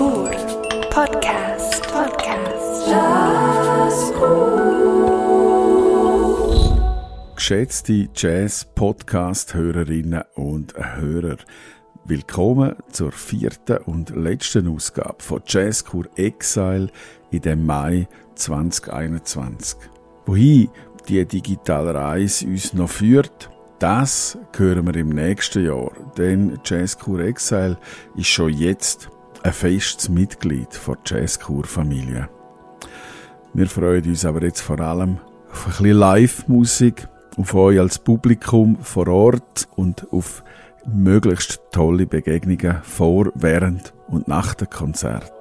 Jazzkur Podcast. Podcast. Jazzkur Geschätzte Jazz-Podcast-Hörerinnen und Hörer, willkommen zur vierten und letzten Ausgabe von Jazzkur Exile in dem Mai 2021. Wohin die digitale Reise uns noch führt, das hören wir im nächsten Jahr, denn Jazzkur Exile ist schon jetzt ein festes Mitglied der Jazzkur-Familie. Wir freuen uns aber jetzt vor allem auf ein bisschen Live-Musik, auf euch als Publikum vor Ort und auf möglichst tolle Begegnungen vor, während und nach dem Konzert.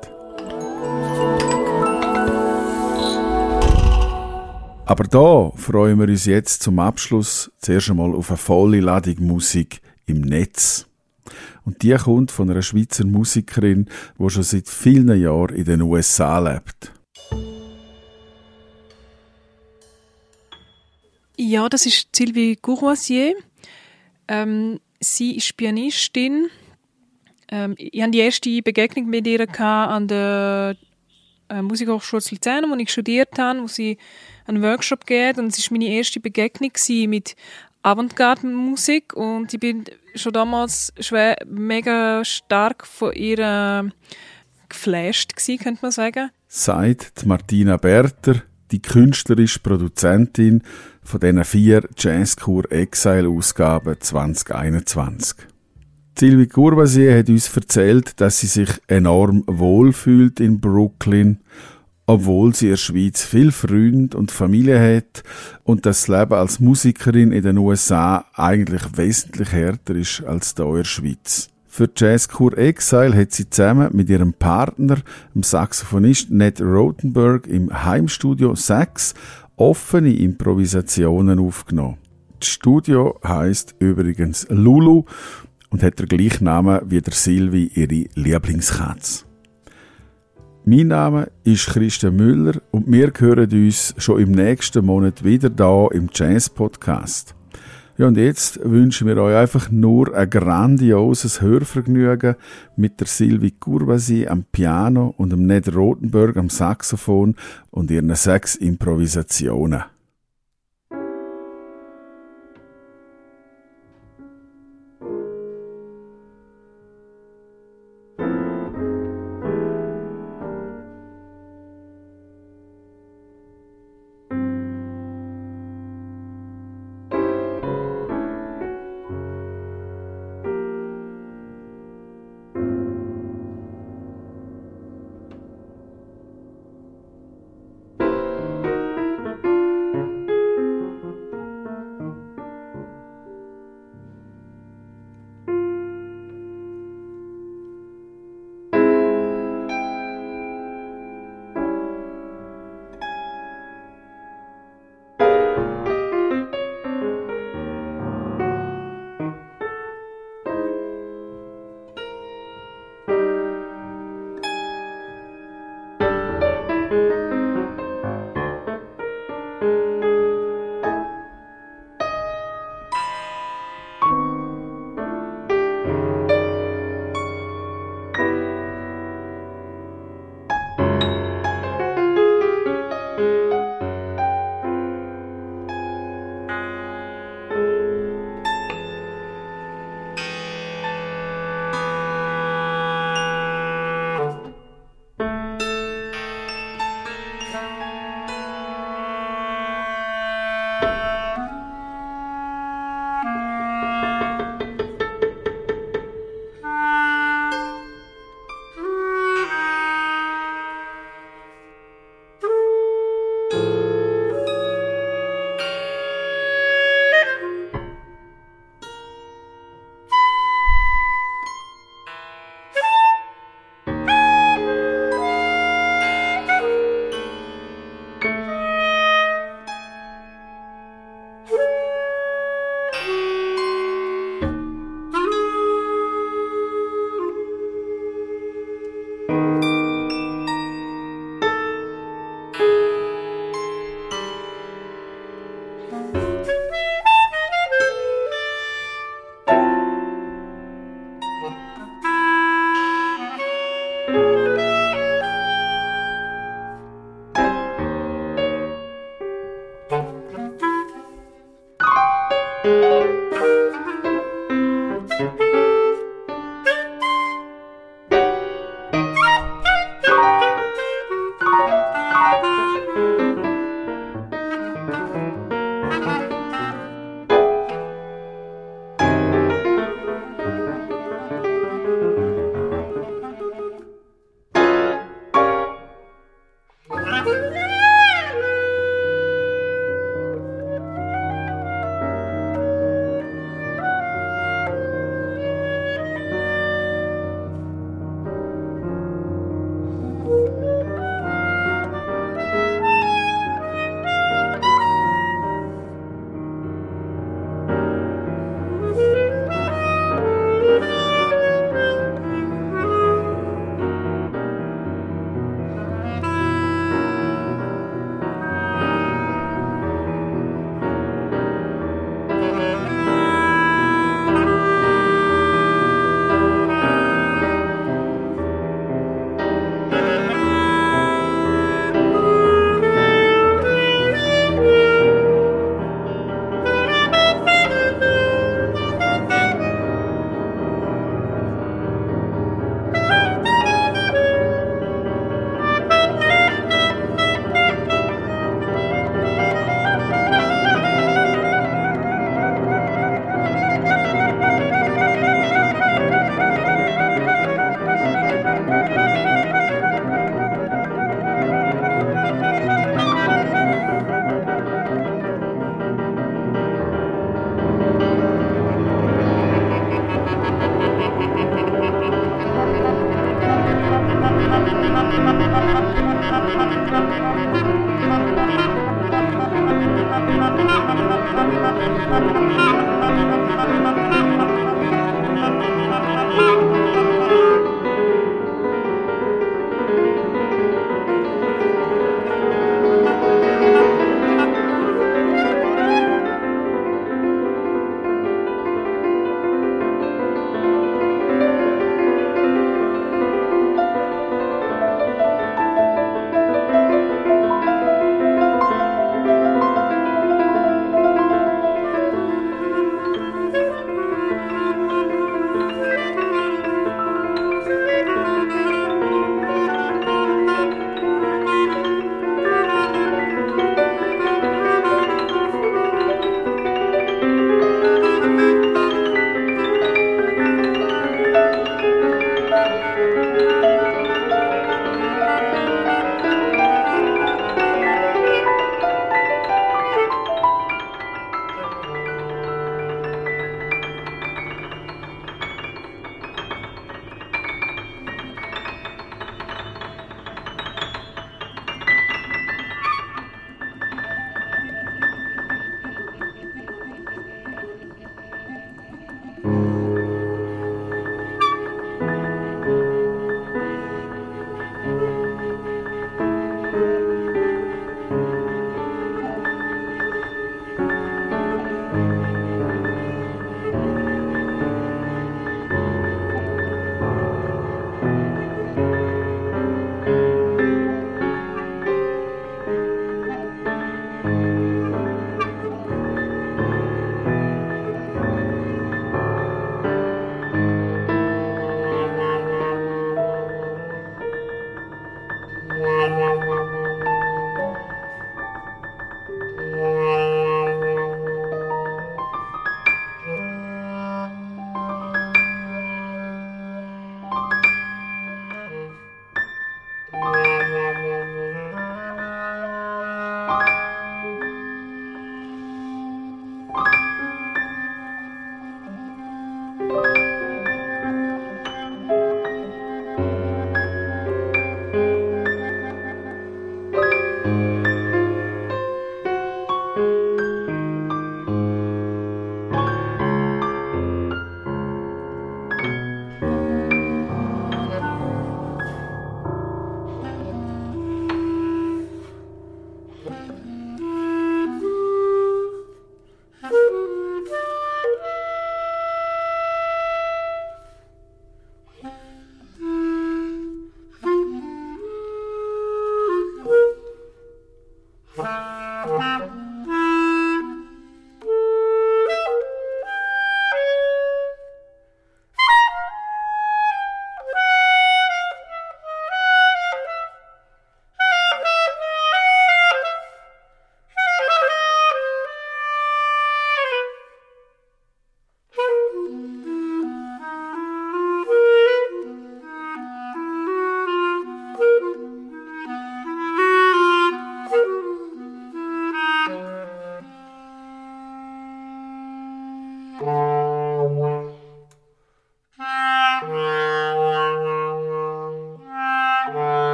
Aber da freuen wir uns jetzt zum Abschluss zuerst einmal auf eine volle Ladung Musik im Netz. Und die kommt von einer Schweizer Musikerin, die schon seit vielen Jahren in den USA lebt. Ja, das ist Sylvie Courvoisier. Ähm, sie ist Pianistin. Ähm, ich hatte die erste Begegnung mit ihr an der äh, Musikhochschule Luzern, wo ich studiert habe, wo sie einen Workshop geht und es war meine erste Begegnung mit Avantgarde-Musik und ich bin schon damals schwer, mega stark von ihr geflasht gewesen, könnte man sagen. Sagt Martina Berter, die künstlerische Produzentin von diesen vier Jazzkur Exile-Ausgaben 2021. Sylvie Courvoisier hat uns erzählt, dass sie sich enorm wohlfühlt in Brooklyn obwohl sie in der Schweiz viel Freunde und Familie hat und das Leben als Musikerin in den USA eigentlich wesentlich härter ist als da in der Schweiz. Für Jazzkur Exile hat sie zusammen mit ihrem Partner, dem Saxophonist Ned Rothenberg, im Heimstudio Sax offene Improvisationen aufgenommen. Das Studio heißt übrigens Lulu und hat den gleichen Namen wie der Silvi, ihre Lieblingskatze. Mein Name ist Christian Müller und wir hören uns schon im nächsten Monat wieder da im Jazz Podcast. Ja, und jetzt wünschen wir euch einfach nur ein grandioses Hörvergnügen mit der Sylvie Courvasi am Piano und dem Ned Rotenberg am Saxophon und ihren sechs Improvisationen.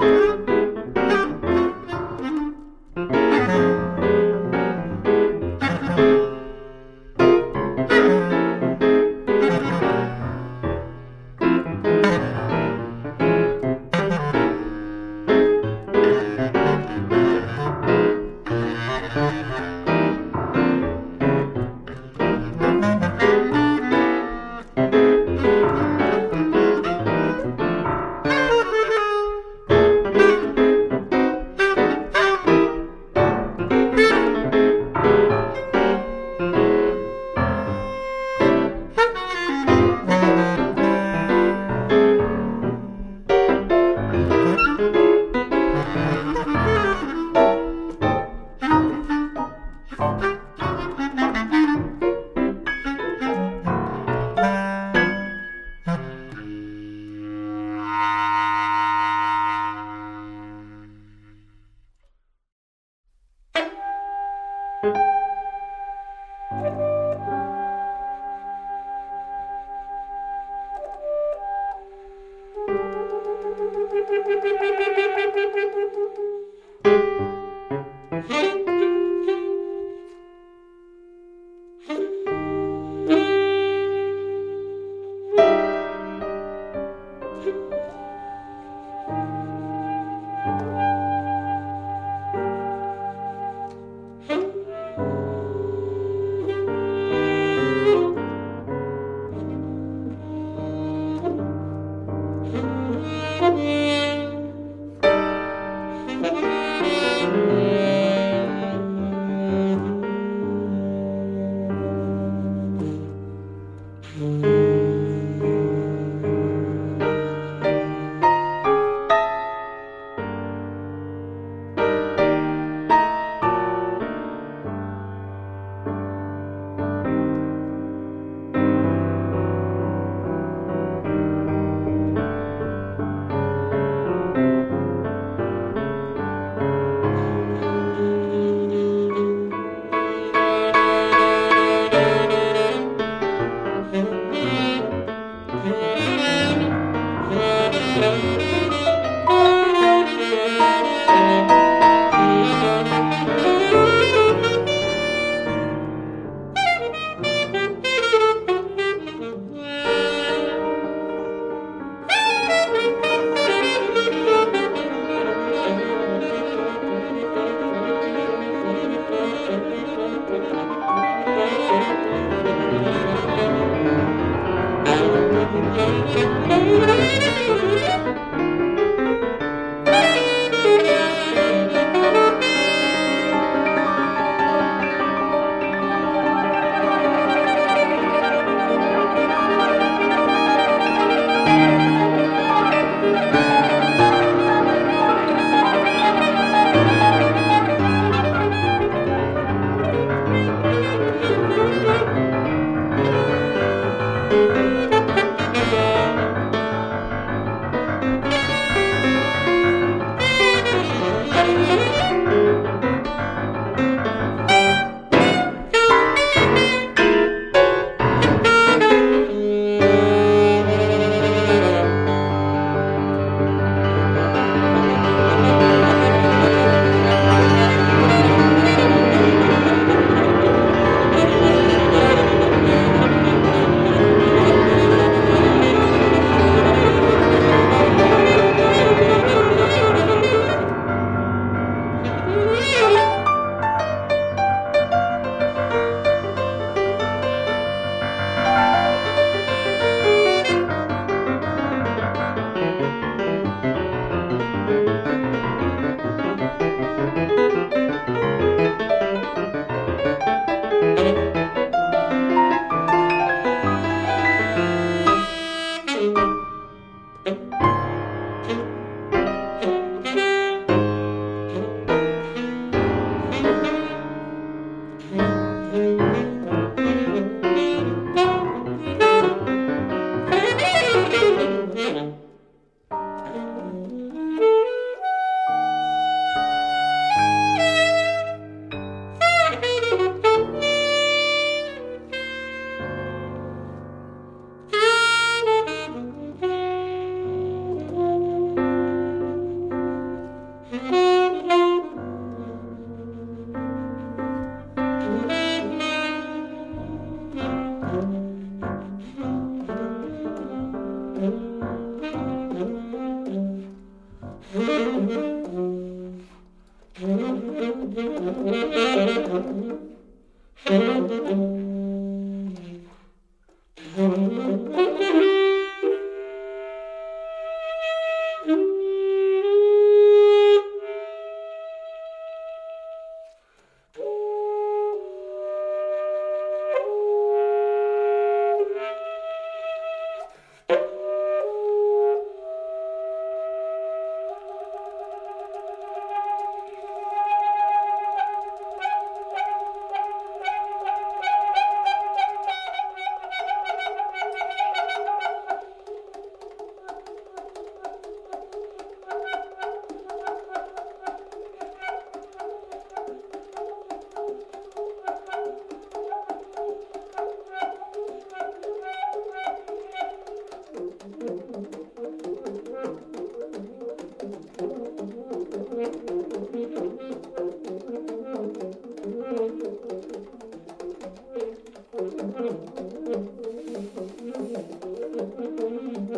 Okay.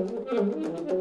Thank you.